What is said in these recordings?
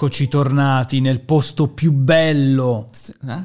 Eccoci tornati nel posto più bello. Eh?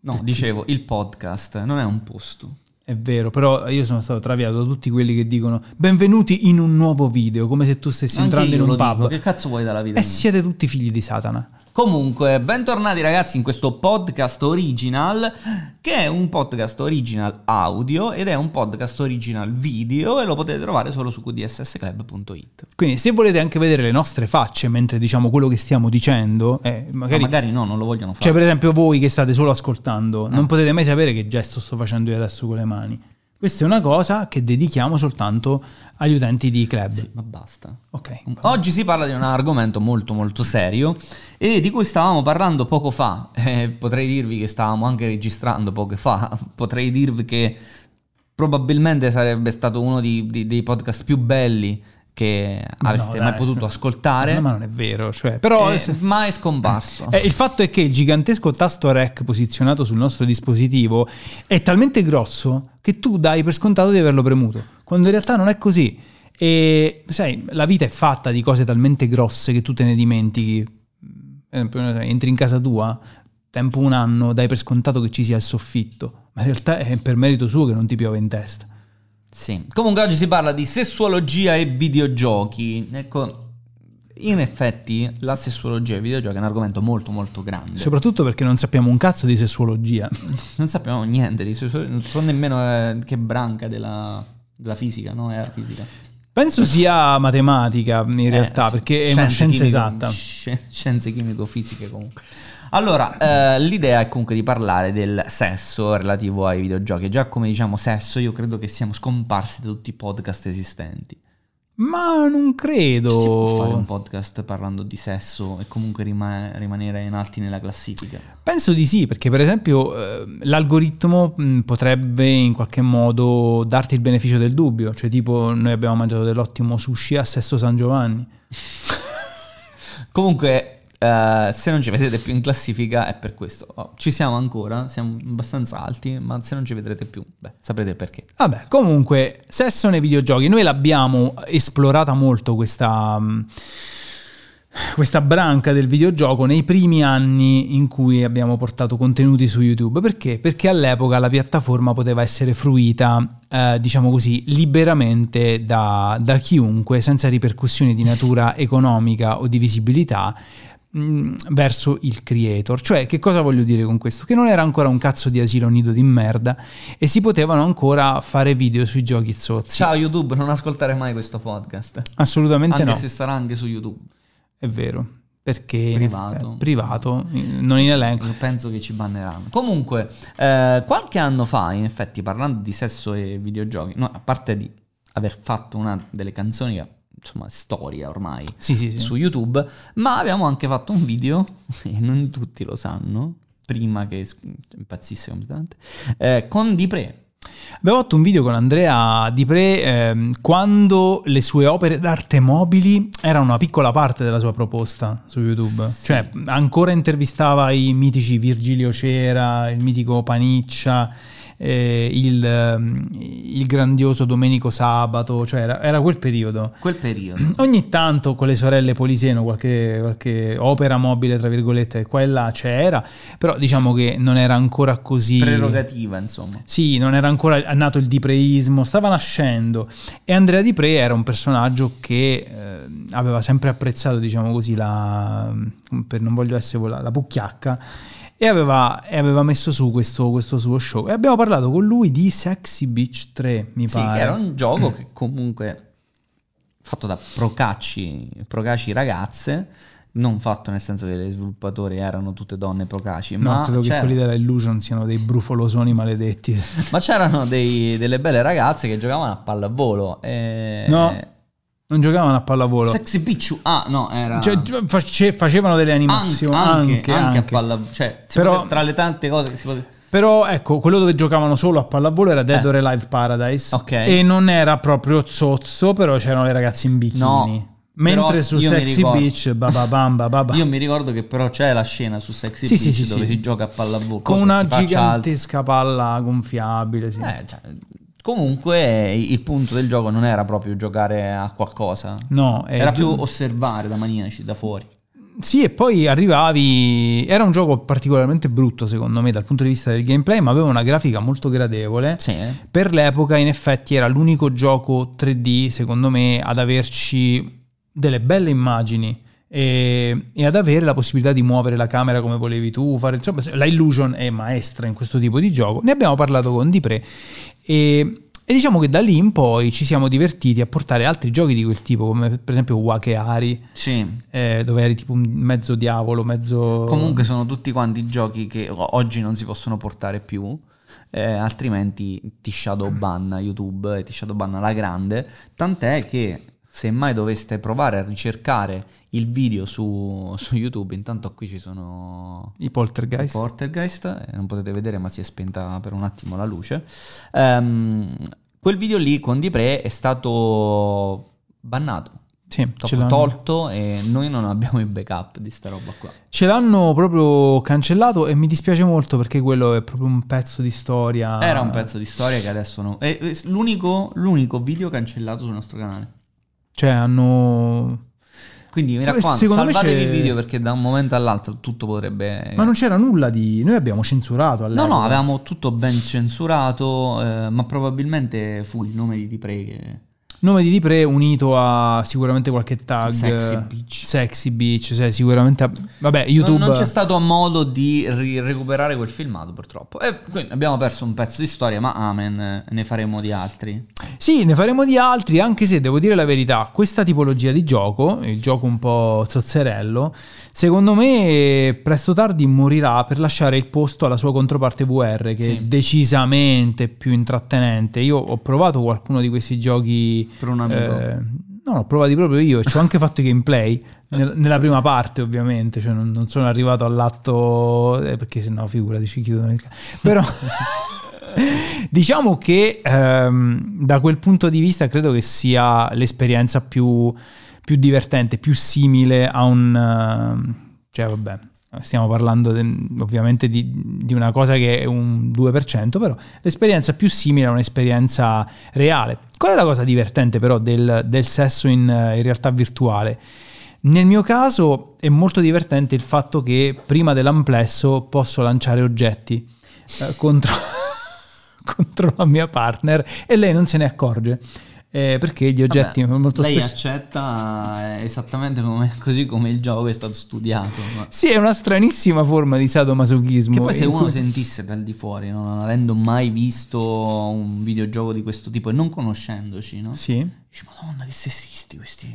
No, dicevo, il podcast non è un posto. È vero, però io sono stato traviato da tutti quelli che dicono benvenuti in un nuovo video, come se tu stessi Anche entrando in un pub. dico, Che cazzo vuoi dalla vita? E mia? siete tutti figli di Satana. Comunque, bentornati ragazzi in questo podcast original, che è un podcast original audio ed è un podcast original video e lo potete trovare solo su qdssclub.it. Quindi se volete anche vedere le nostre facce mentre diciamo quello che stiamo dicendo, eh, Ma magari... magari no, non lo vogliono fare. Cioè per esempio voi che state solo ascoltando, non potete mai sapere che gesto sto facendo io adesso con le mani. Questa è una cosa che dedichiamo soltanto agli utenti di club. Sì, ma basta. Ok. Oggi si parla di un argomento molto molto serio e di cui stavamo parlando poco fa. Eh, potrei dirvi che stavamo anche registrando poco fa. Potrei dirvi che probabilmente sarebbe stato uno di- di- dei podcast più belli che Ma no, avreste mai dai. potuto ascoltare. No, ma non è vero, cioè, però... Eh, se- ma è scomparso. Eh, il fatto è che il gigantesco tasto REC posizionato sul nostro dispositivo è talmente grosso che tu dai per scontato di averlo premuto, quando in realtà non è così. E sai, la vita è fatta di cose talmente grosse che tu te ne dimentichi. Entri in casa tua, tempo un anno, dai per scontato che ci sia il soffitto, ma in realtà è per merito suo che non ti piove in testa. Sì. Comunque oggi si parla di sessuologia e videogiochi. Ecco, in effetti la sessuologia e i videogiochi è un argomento molto molto grande. Soprattutto perché non sappiamo un cazzo di sessuologia. Non sappiamo niente di sessuologia, non so nemmeno eh, che branca della, della fisica, no? Era fisica. Penso sia matematica in realtà, Eh, sì. perché è una scienza chimico- esatta. sci- Scienze chimico-fisiche comunque. Allora, eh, l'idea è comunque di parlare del sesso relativo ai videogiochi. Già come diciamo sesso, io credo che siamo scomparsi da tutti i podcast esistenti. Ma non credo. Ci si può fare un podcast parlando di sesso e comunque rima- rimanere in alti nella classifica. Penso di sì, perché per esempio eh, l'algoritmo mh, potrebbe in qualche modo darti il beneficio del dubbio, cioè tipo noi abbiamo mangiato dell'ottimo sushi a Sesto San Giovanni. Comunque, eh, se non ci vedete più in classifica è per questo. Oh, ci siamo ancora, siamo abbastanza alti, ma se non ci vedrete più, beh, saprete perché. Vabbè, comunque, sesso nei videogiochi, noi l'abbiamo esplorata molto questa, mh, questa branca del videogioco nei primi anni in cui abbiamo portato contenuti su YouTube. Perché? Perché all'epoca la piattaforma poteva essere fruita, eh, diciamo così, liberamente da, da chiunque, senza ripercussioni di natura economica o di visibilità mh, verso il creator. Cioè, che cosa voglio dire con questo? Che non era ancora un cazzo di asilo nido di merda e si potevano ancora fare video sui giochi zozzi. Ciao YouTube, non ascoltare mai questo podcast. Assolutamente Anche no, se sarà anche su YouTube. è vero. Perché Privato. privato, non in elenco. Io penso che ci banneranno. Comunque, eh, qualche anno fa, in effetti, parlando di sesso e videogiochi, no, a parte di aver fatto una delle canzoni che insomma storia ormai Sì, sì, sì. su YouTube, ma abbiamo anche fatto un video, e non tutti lo sanno, prima che impazzisse completamente, eh, con Dipre. Abbiamo fatto un video con Andrea Di Pre ehm, quando le sue opere d'arte mobili erano una piccola parte della sua proposta su YouTube. Cioè, ancora intervistava i mitici Virgilio Cera, il mitico Paniccia, eh, il, ehm, il grandioso Domenico Sabato, cioè era, era quel periodo. Quel periodo. Ogni tanto con le sorelle Poliseno qualche, qualche opera mobile, tra virgolette, qua e là c'era, però diciamo che non era ancora così... Prerogativa, insomma. Sì, non era ancora nato il dipreismo, stava nascendo e Andrea Di Pre era un personaggio che eh, aveva sempre apprezzato, diciamo così, la, per non voglio essere vola- la pucchiacca e aveva, e aveva messo su questo, questo suo show e abbiamo parlato con lui di Sexy Beach 3, mi Sì, pare. che era un gioco che comunque fatto da procacci, procaci ragazze, non fatto nel senso che le sviluppatori erano tutte donne procaci, No, ma, credo che quelli della Illusion siano dei brufolosoni maledetti. ma c'erano dei- delle belle ragazze che giocavano a pallavolo. E... No, non giocavano a pallavolo. Sexy Picchu, ah no, era... Cioè, face- facevano delle animazioni anche, anche, anche a anche. pallavolo, cioè Però- poteva- tra le tante cose che si poteva... Però ecco, quello dove giocavano solo a pallavolo era Dead Eh. or Alive Paradise. Ok. E non era proprio zozzo, però c'erano le ragazze in bikini. No, Mentre su io mi Sexy ricordo- Beach, bababamba, babà. Io mi ricordo che però c'è la scena su Sexy Sì, Beach sì, dove sì. si gioca a pallavolo con una si faccia gigantesca palla gonfiabile, sì. Eh, cioè, comunque il punto del gioco non era proprio giocare a qualcosa, No, è era giu- più osservare da maniaci da fuori. sì, e poi arrivavi. Era un gioco particolarmente brutto, secondo me, dal punto di vista del gameplay, ma aveva una grafica molto gradevole. Sì. Per l'epoca, in effetti, era l'unico gioco 3D, secondo me, ad averci delle belle immagini. E, e ad avere la possibilità di muovere la camera come volevi tu, fare, insomma, la Illusion è maestra in questo tipo di gioco. Ne abbiamo parlato con Dipre e e diciamo che da lì in poi ci siamo divertiti a portare altri giochi di quel tipo, come per esempio Wakeari, Sì. eh, dove eri tipo mezzo diavolo, mezzo... Comunque sono tutti quanti giochi che oggi non si possono portare più. eh, altrimenti ti shadowbanna YouTube e ti shadowbanna la grande. Tant'è che se mai doveste provare a ricercare il video su, su YouTube, intanto qui ci sono I Poltergeist. Poltergeist, eh, non potete vedere ma si è spenta per un attimo la luce. Ehm, quel video lì con Dipre è stato bannato, sì, ce l'hanno, tolto e noi non abbiamo i backup di sta roba qua. ce l'hanno proprio cancellato e mi dispiace molto perché quello è proprio un pezzo di storia. Era un pezzo di storia che adesso no. È l'unico, l'unico video cancellato sul nostro canale. Cioè hanno... Quindi mi Poi, raccomando, salvatevi c'è- il video perché da un momento all'altro tutto potrebbe... Ma non c'era nulla di... Noi abbiamo censurato No, all'epoca. no, avevamo tutto ben censurato, eh, ma probabilmente fu il nome di Dipre che... Nome di Dipre unito a sicuramente qualche tag. Sexy Beach. Sexy Beach, cioè sicuramente... Vabbè, YouTube... Non, non c'è stato modo di ri- recuperare quel filmato purtroppo. E quindi abbiamo perso un pezzo di storia, ma amen, eh, ne faremo di altri. Sì, ne faremo di altri, anche se devo dire la verità, questa tipologia di gioco, il gioco un po' zozzerello, secondo me presto o tardi morirà per lasciare il posto alla sua controparte VR, che Sì. è decisamente più intrattenente. Io ho provato qualcuno di questi giochi... Eh, no, l'ho provati proprio io e ci ho anche fatto i gameplay, nel- nella prima parte ovviamente, cioè non, non sono arrivato all'atto, eh, perché sennò figurati ci chiudono il... ca- Però... Diciamo che ehm, da quel punto di vista credo che sia l'esperienza più, più divertente, più simile a un... ehm, cioè vabbè, stiamo parlando de- ovviamente di, di una cosa che è un 2%, però l'esperienza più simile a un'esperienza reale. Qual è la cosa divertente però del, del sesso in, in realtà virtuale? Nel mio caso è molto divertente il fatto che prima dell'amplesso posso lanciare oggetti eh, contro, contro la mia partner e lei non se ne accorge. Eh, perché gli oggetti Vabbè, molto lei spesso... accetta eh, esattamente come, così come il gioco è stato studiato. ma- Sì, è una stranissima forma di sadomasochismo. Che poi se uno cui- sentisse dal di fuori, no? non avendo mai visto un videogioco di questo tipo e non conoscendoci, no? Sì. Dici, madonna, che sessisti questi.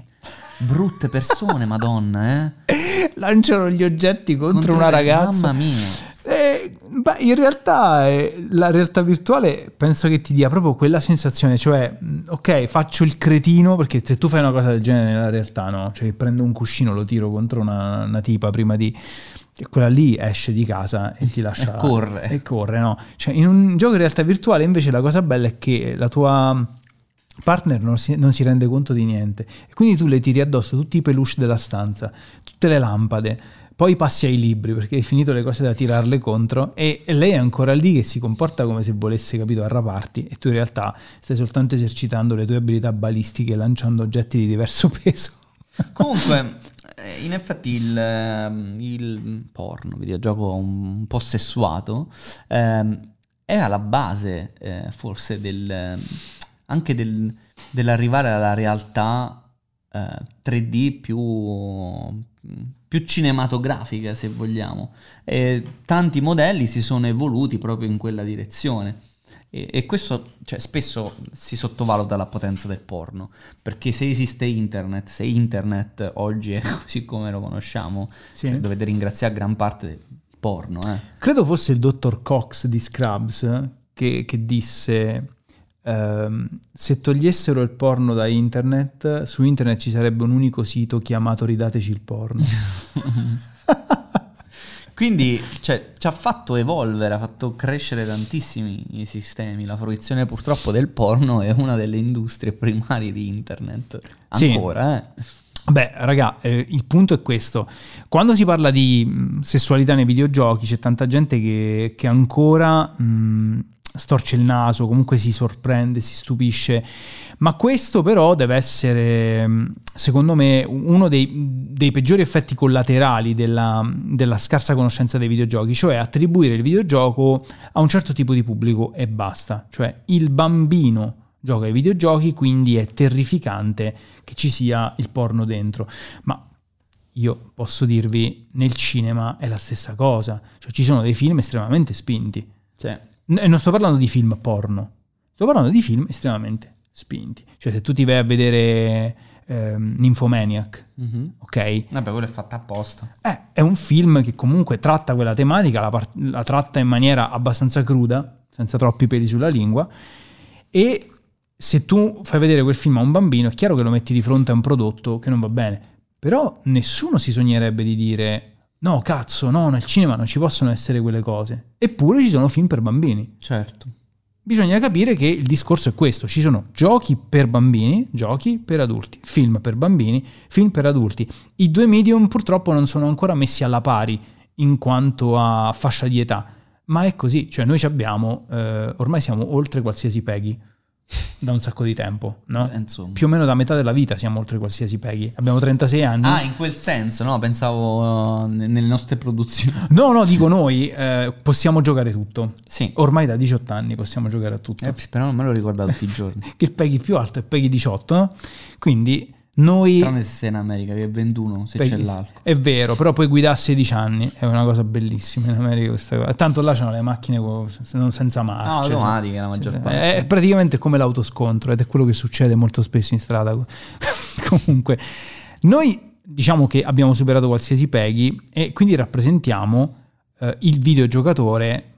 Brutte persone, madonna, eh. Lanciano gli oggetti contro, una ragazza. Mamma mia. Eh, beh, in realtà eh, la realtà virtuale penso che ti dia proprio quella sensazione, cioè, mh, ok, faccio il cretino perché se tu fai una cosa del genere nella realtà, no? Cioè, prendo un cuscino, lo tiro contro una, una tipa prima di... quella lì esce di casa e ti lascia... E corre. E corre, no? Cioè, in un gioco in realtà virtuale invece la cosa bella è che la tua partner non si, non si rende conto di niente e quindi tu le tiri addosso tutti i peluche della stanza, tutte le lampade, poi passi ai libri perché hai finito le cose da tirarle contro e, lei è ancora lì che si comporta come se volesse, capito, arraparti e tu in realtà stai soltanto esercitando le tue abilità balistiche lanciando oggetti di diverso peso. Comunque, eh, in effetti il, ehm, il porno, videogioco un po' sessuato, ehm, è alla base eh, forse del, ehm, anche del- dell'arrivare alla realtà eh, 3D più, più cinematografica, se vogliamo. E tanti modelli si sono evoluti proprio in quella direzione. E, e questo cioè, spesso si sottovaluta la potenza del porno, perché se esiste internet, se internet oggi è così come lo conosciamo, Sì. cioè, dovete ringraziare gran parte del porno. Eh. Credo fosse il dottor Cox di Scrubs eh, che, che disse ehm, se togliessero il porno da internet, su internet ci sarebbe un unico sito chiamato ridateci il porno. Quindi cioè, ci ha fatto evolvere, ha fatto crescere tantissimi i sistemi. La fruizione purtroppo del porno è una delle industrie primarie di internet. Sì. Ancora, eh. Beh, raga, eh, il punto è questo. Quando si parla di mh, sessualità nei videogiochi, c'è tanta gente che, che ancora mh, storce il naso, comunque si sorprende, si stupisce. Ma questo però deve essere, mm, secondo me, uno dei, dei peggiori effetti collaterali della, della, scarsa conoscenza dei videogiochi, cioè attribuire il videogioco a un certo tipo di pubblico e basta. Cioè il bambino gioca ai videogiochi, quindi è terrificante che ci sia il porno dentro. Ma io posso dirvi, nel cinema è la stessa cosa. Cioè ci sono dei film estremamente spinti. Cioè, e non sto parlando di film porno, sto parlando di film estremamente spinti. Cioè se tu ti vai a vedere ehm, Nymphomaniac, mm-hmm. ok? Vabbè, quello è fatto apposta. Eh, è un film che comunque tratta quella tematica, la, part- la tratta in maniera abbastanza cruda, senza troppi peli sulla lingua, e se tu fai vedere quel film a un bambino, è chiaro che lo metti di fronte a un prodotto che non va bene, però nessuno si sognerebbe di dire no, cazzo, no, nel cinema non ci possono essere quelle cose. Eppure ci sono film per bambini. Certo. Bisogna capire che il discorso è questo, ci sono giochi per bambini, giochi per adulti, film per bambini, film per adulti. I due medium purtroppo non sono ancora messi alla pari in quanto a fascia di età, ma è così, cioè noi abbiamo, eh, ormai siamo oltre qualsiasi peghi da un sacco di tempo, no? Eh, Più o meno da metà della vita siamo oltre qualsiasi peghi. Abbiamo 36 anni. Ah, in quel senso, no? Pensavo uh, nelle nostre produzioni. No, no, dico noi eh, possiamo giocare tutto. Sì. Ormai da 18 anni possiamo giocare a tutto. Eh, però non me lo ricordo tutti i giorni. che il peghi più alto è peghi 18, no? Quindi noi... Tranne se sei in America, che è 21, se Beh, c'è l'alcol. È vero, però puoi guidare a 16 anni, è una cosa bellissima in America questa cosa. Tanto là c'hanno le macchine senza marcia. No, automatiche cioè, la maggior parte. È praticamente come l'autoscontro ed è quello che succede molto spesso in strada. Comunque, noi diciamo che abbiamo superato qualsiasi peghi e quindi rappresentiamo eh, il videogiocatore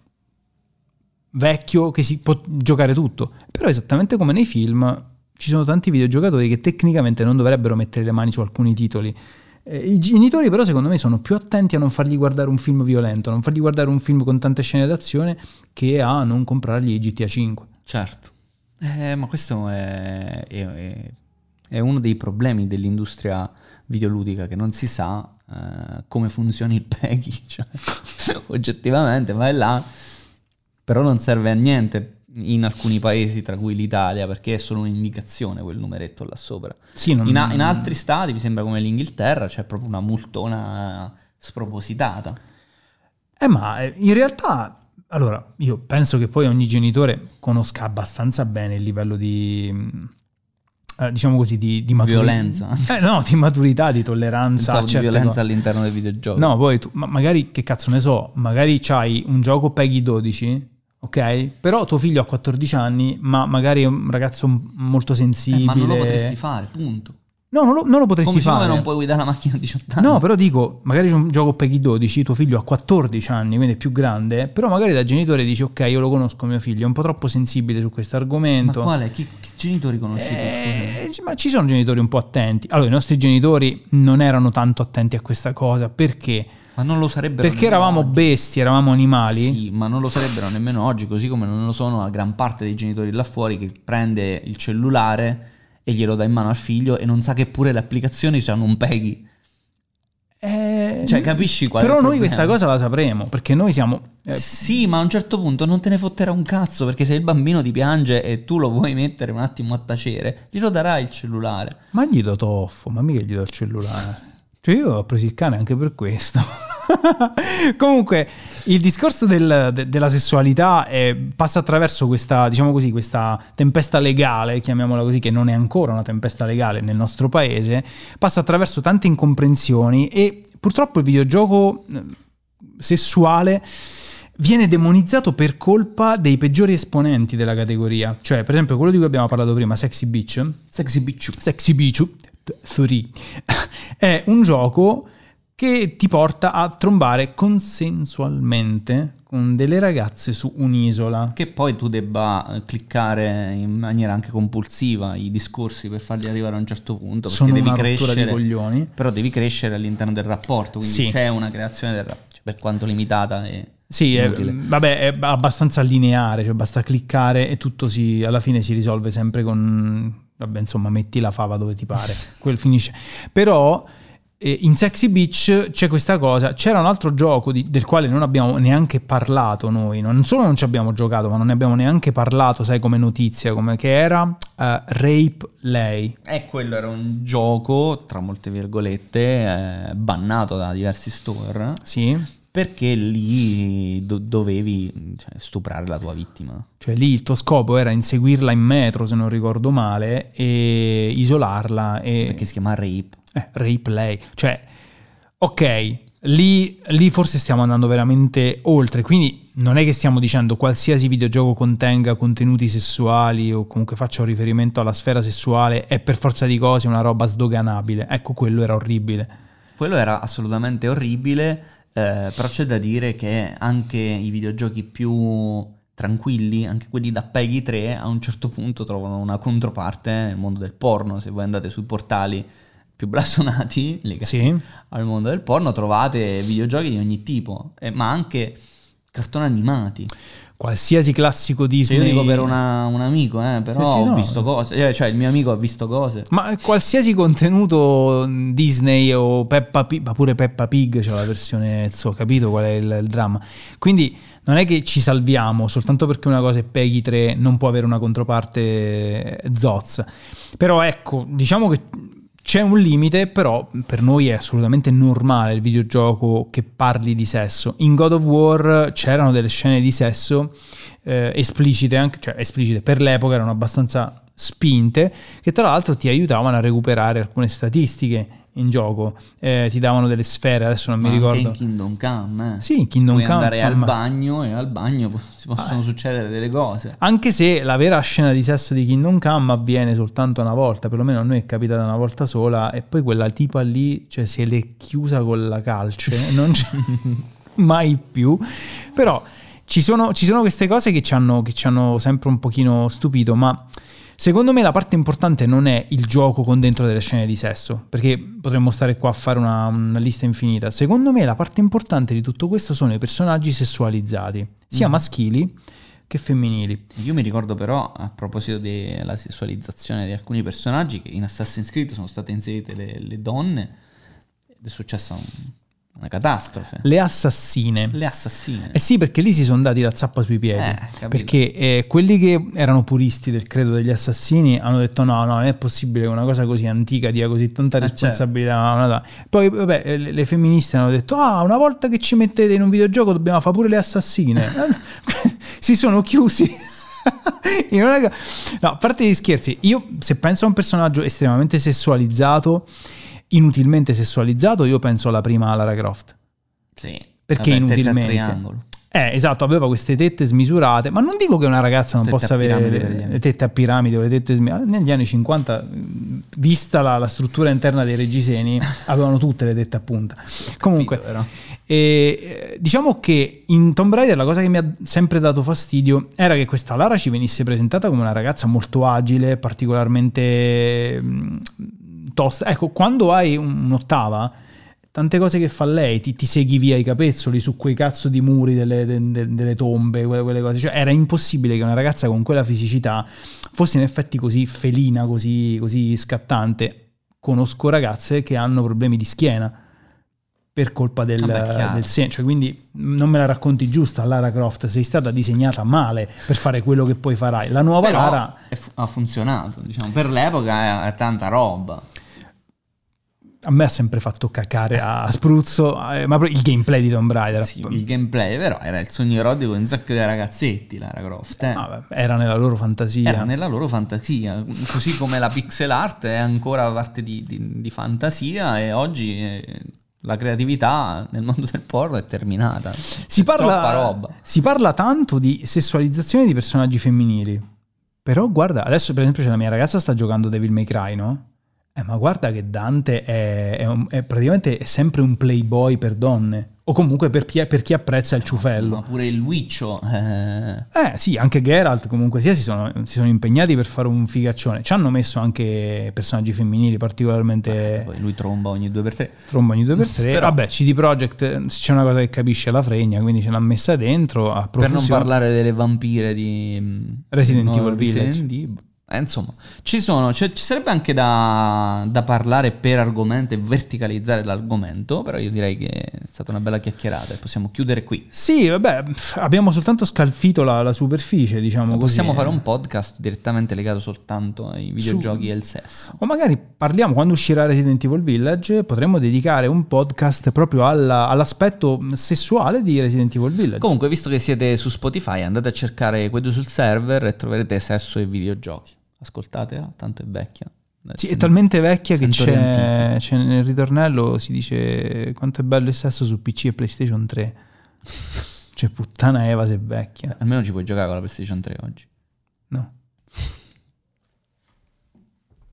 vecchio che si può giocare tutto. Però esattamente come nei film ci sono tanti videogiocatori che tecnicamente non dovrebbero mettere le mani su alcuni titoli. Eh, I genitori però secondo me sono più attenti a non fargli guardare un film violento, a non fargli guardare un film con tante scene d'azione che a non comprargli GTA 5. Certo, eh, ma questo è, è, è, uno dei problemi dell'industria videoludica che non si sa eh, come funziona il PEGI, cioè, oggettivamente, ma è là, però non serve a niente in alcuni paesi, tra cui l'Italia, perché è solo un'indicazione quel numeretto là sopra. Sì, non... in, a- in, altri stati, mi sembra come l'Inghilterra, c'è proprio una multona spropositata. Eh, ma eh, in realtà, allora, io penso che poi ogni genitore conosca abbastanza bene il livello di... Eh, diciamo così, di, di maturità. Violenza. Eh, no, di maturità, di tolleranza. Pensavo di violenza cose. all'interno del videogioco. No, poi tu, ma magari, che cazzo ne so, magari c'hai un gioco Peggy 12 ok? Però tuo figlio ha 14 anni, ma magari è un ragazzo molto sensibile. Eh, ma non lo potresti fare, punto. No, non lo, non lo potresti Come fare. Come non puoi guidare la macchina a 18 anni. No, però dico, magari c'è un gioco Peggy 12, tuo figlio ha 14 anni, quindi è più grande, però magari da genitore dici ok, io lo conosco mio figlio, è un po' troppo sensibile su questo argomento. Ma quale? Chi, chi genitori conosci eh, Ma ci sono genitori un po' attenti. Allora, i nostri genitori non erano tanto attenti a questa cosa, perché? Ma non lo sarebbero Perché eravamo oggi. bestie, eravamo animali? Sì, ma non lo sarebbero nemmeno oggi, così come non lo sono la gran parte dei genitori là fuori che prende il cellulare e glielo dà in mano al figlio e non sa che pure le applicazioni hanno un peggy. Eh, cioè, capisci qual Però noi questa cosa la sapremo, perché noi siamo... Eh, sì, ma a un certo punto non te ne fotterà un cazzo, perché se il bambino ti piange e tu lo vuoi mettere un attimo a tacere, glielo darai il cellulare. Ma gli do toffo, ma mica gli do il cellulare. Cioè io ho preso il cane anche per questo. Comunque, il discorso del, de, della sessualità è, passa attraverso questa, diciamo così, questa tempesta legale, chiamiamola così, che non è ancora una tempesta legale nel nostro paese, passa attraverso tante incomprensioni e purtroppo il videogioco eh, sessuale viene demonizzato per colpa dei peggiori esponenti della categoria. Cioè, per esempio, quello di cui abbiamo parlato prima, Sexy Beach. Sexy Beach. Sexy Beach 3 è un gioco che ti porta a trombare consensualmente con delle ragazze su un'isola. Che poi tu debba eh, cliccare in maniera anche compulsiva i discorsi per farli arrivare a un certo punto. Perché Sono devi crescere, di coglioni. Però devi crescere all'interno del rapporto, quindi sì. c'è una creazione del rapporto, cioè per quanto limitata e... Sì, è, vabbè, è abbastanza lineare, cioè basta cliccare e tutto si, alla fine si risolve sempre con... Vabbè, insomma, metti la fava dove ti pare, quel finisce. Però in Sexy Beach c'è questa cosa, c'era un altro gioco di- del quale non abbiamo neanche parlato noi, non solo non ci abbiamo giocato, ma non ne abbiamo neanche parlato, sai, come notizia, come che era eh, Rape Lay. E quello era un gioco, tra molte virgolette, eh, bannato da diversi store, Sì, perché lì do- dovevi cioè, stuprare la tua vittima. cioè lì il tuo scopo era inseguirla in metro, se non ricordo male, e isolarla e... Perché si chiama rape. Eh, replay. Cioè, ok, lì, lì forse stiamo andando veramente oltre. Quindi non è che stiamo dicendo qualsiasi videogioco contenga contenuti sessuali o comunque faccia un riferimento alla sfera sessuale è per forza di cose una roba sdoganabile. Ecco, quello era orribile. Quello era assolutamente orribile, eh, però c'è da dire che anche i videogiochi più tranquilli, anche quelli da Peggy 3, a un certo punto trovano una controparte nel mondo del porno. Se voi andate sui portali più blasonati legati Sì. al mondo del porno, trovate videogiochi di ogni tipo, eh, ma anche cartoni animati. Qualsiasi classico Se Disney. io dico per una- un amico, eh, però Sì, sì, ho no. visto cose, eh, cioè il mio amico ha visto cose. Ma qualsiasi contenuto Disney o Peppa Pig, ma pure Peppa Pig c'è la versione, so, capito qual è il, il dramma. Quindi non è che ci salviamo soltanto perché una cosa è Peggy 3, non può avere una controparte eh, Zoz. Però ecco, diciamo che c'è un limite, però per noi è assolutamente normale il videogioco che parli di sesso. In God of War c'erano delle scene di sesso eh, esplicite, anche, cioè esplicite per l'epoca erano abbastanza spinte, che tra l'altro ti aiutavano a recuperare alcune statistiche in gioco, Eh, ti davano delle sfere, adesso non mi Ma anche ricordo. in Kingdom Come, eh. Sì, in Kingdom Puoi Come. andare al bagno e al bagno si possono Ah. succedere delle cose. Anche se la vera scena di sesso di Kingdom Come avviene soltanto una volta, perlomeno a noi è capitata una volta sola, e poi quella tipa lì, cioè, se l'è chiusa con la calce, non c'è mai più. Però ci sono, ci sono queste cose che ci, hanno, che ci hanno sempre un pochino stupito, ma secondo me la parte importante non è il gioco con dentro delle scene di sesso, perché potremmo stare qua a fare una, una lista infinita. Secondo me la parte importante di tutto questo sono i personaggi sessualizzati, sia Mm. maschili che femminili. Io mi ricordo però, a proposito della sessualizzazione di alcuni personaggi, che in Assassin's Creed sono state inserite le, le donne ed è successa un- una catastrofe. Le assassine. Le assassine. Eh sì, perché lì si sono dati la zappa sui piedi. Eh, perché eh, quelli che erano puristi del credo degli assassini hanno detto: no, no, non è possibile che una cosa così antica dia così tanta Eh, responsabilità. No, no. Poi, vabbè, eh, le, le femministe hanno detto: ah, una volta che ci mettete in un videogioco dobbiamo fare pure le assassine. si sono chiusi. No, a parte gli scherzi, io se penso a un personaggio estremamente sessualizzato, inutilmente sessualizzato, io penso alla prima Lara Croft. Sì. Perché Vabbè, inutilmente? Eh, esatto, aveva queste tette smisurate, ma non dico che una ragazza non Tette possa avere le, tette a piramide o le tette smisurate. Negli anni 50, mh, vista la, la struttura interna dei reggiseni, avevano tutte le tette a punta. Comunque, Capito, però. e, eh, diciamo che in Tomb Raider la cosa che mi ha sempre dato fastidio era che questa Lara ci venisse presentata come una ragazza molto agile, particolarmente mh, tosta. Ecco, quando hai un- un'ottava, tante cose che fa lei, ti, ti seghi via i capezzoli su quei cazzo di muri delle, de- de- delle tombe, quelle, quelle cose. Cioè, era impossibile che una ragazza con quella fisicità fosse in effetti così felina, così, così scattante. Conosco ragazze che hanno problemi di schiena per colpa del, del seno. Cioè, quindi non me la racconti giusta, Lara Croft. Sei stata disegnata male per fare quello che poi farai. La nuova Però Lara. fu- ha funzionato, diciamo. Per l'epoca è, è tanta roba. A me ha sempre fatto cacare a spruzzo, eh, ma proprio il gameplay di Tomb Raider. Sì, il gameplay, però, era il sogno erotico di un sacco di ragazzetti, Lara Croft. eh. Ah, beh, era nella loro fantasia. Era nella loro fantasia, così come la pixel art è ancora parte di, di- di fantasia e oggi eh, la creatività nel mondo del porno è terminata. si, troppa parla, si parla tanto di sessualizzazione di personaggi femminili. Però guarda, adesso per esempio c'è la mia ragazza sta giocando Devil May Cry, no? Eh, ma guarda che Dante è, è un- è praticamente è sempre un playboy per donne. O comunque per chi, per chi apprezza il Ma ciufello. pure il Wiccio, eh, Eh sì, anche Geralt comunque sia si sono, si sono impegnati per fare un figaccione. Ci hanno messo anche personaggi femminili particolarmente poi lui tromba ogni due per tre. tromba ogni due per tre. Però- Vabbè, CD Projekt eh, c'è una cosa che capisce la fregna, quindi ce l'ha messa dentro Per non parlare delle vampire di mm, Resident no, Evil Resident Village. Evil- Eh, insomma, ci sono, cioè, ci sarebbe anche da, da, parlare per argomento e verticalizzare l'argomento, però io direi che è stata una bella chiacchierata e possiamo chiudere qui. Sì, vabbè, abbiamo soltanto scalfito la, la superficie, diciamo. Possiamo fare un podcast direttamente legato soltanto ai videogiochi Su... e al sesso. O magari parliamo, quando uscirà Resident Evil Village, potremmo dedicare un podcast proprio alla, all'aspetto sessuale di Resident Evil Village. Comunque, visto che siete su Spotify, andate a cercare quello sul server e troverete sesso e videogiochi ascoltatela, tanto è vecchia. Sì, è talmente vecchia che c'è, c'è, nel ritornello si dice quanto è bello il sesso su PC e PlayStation 3. cioè puttana Eva se è vecchia. Almeno ci puoi giocare con la PlayStation 3 oggi. No.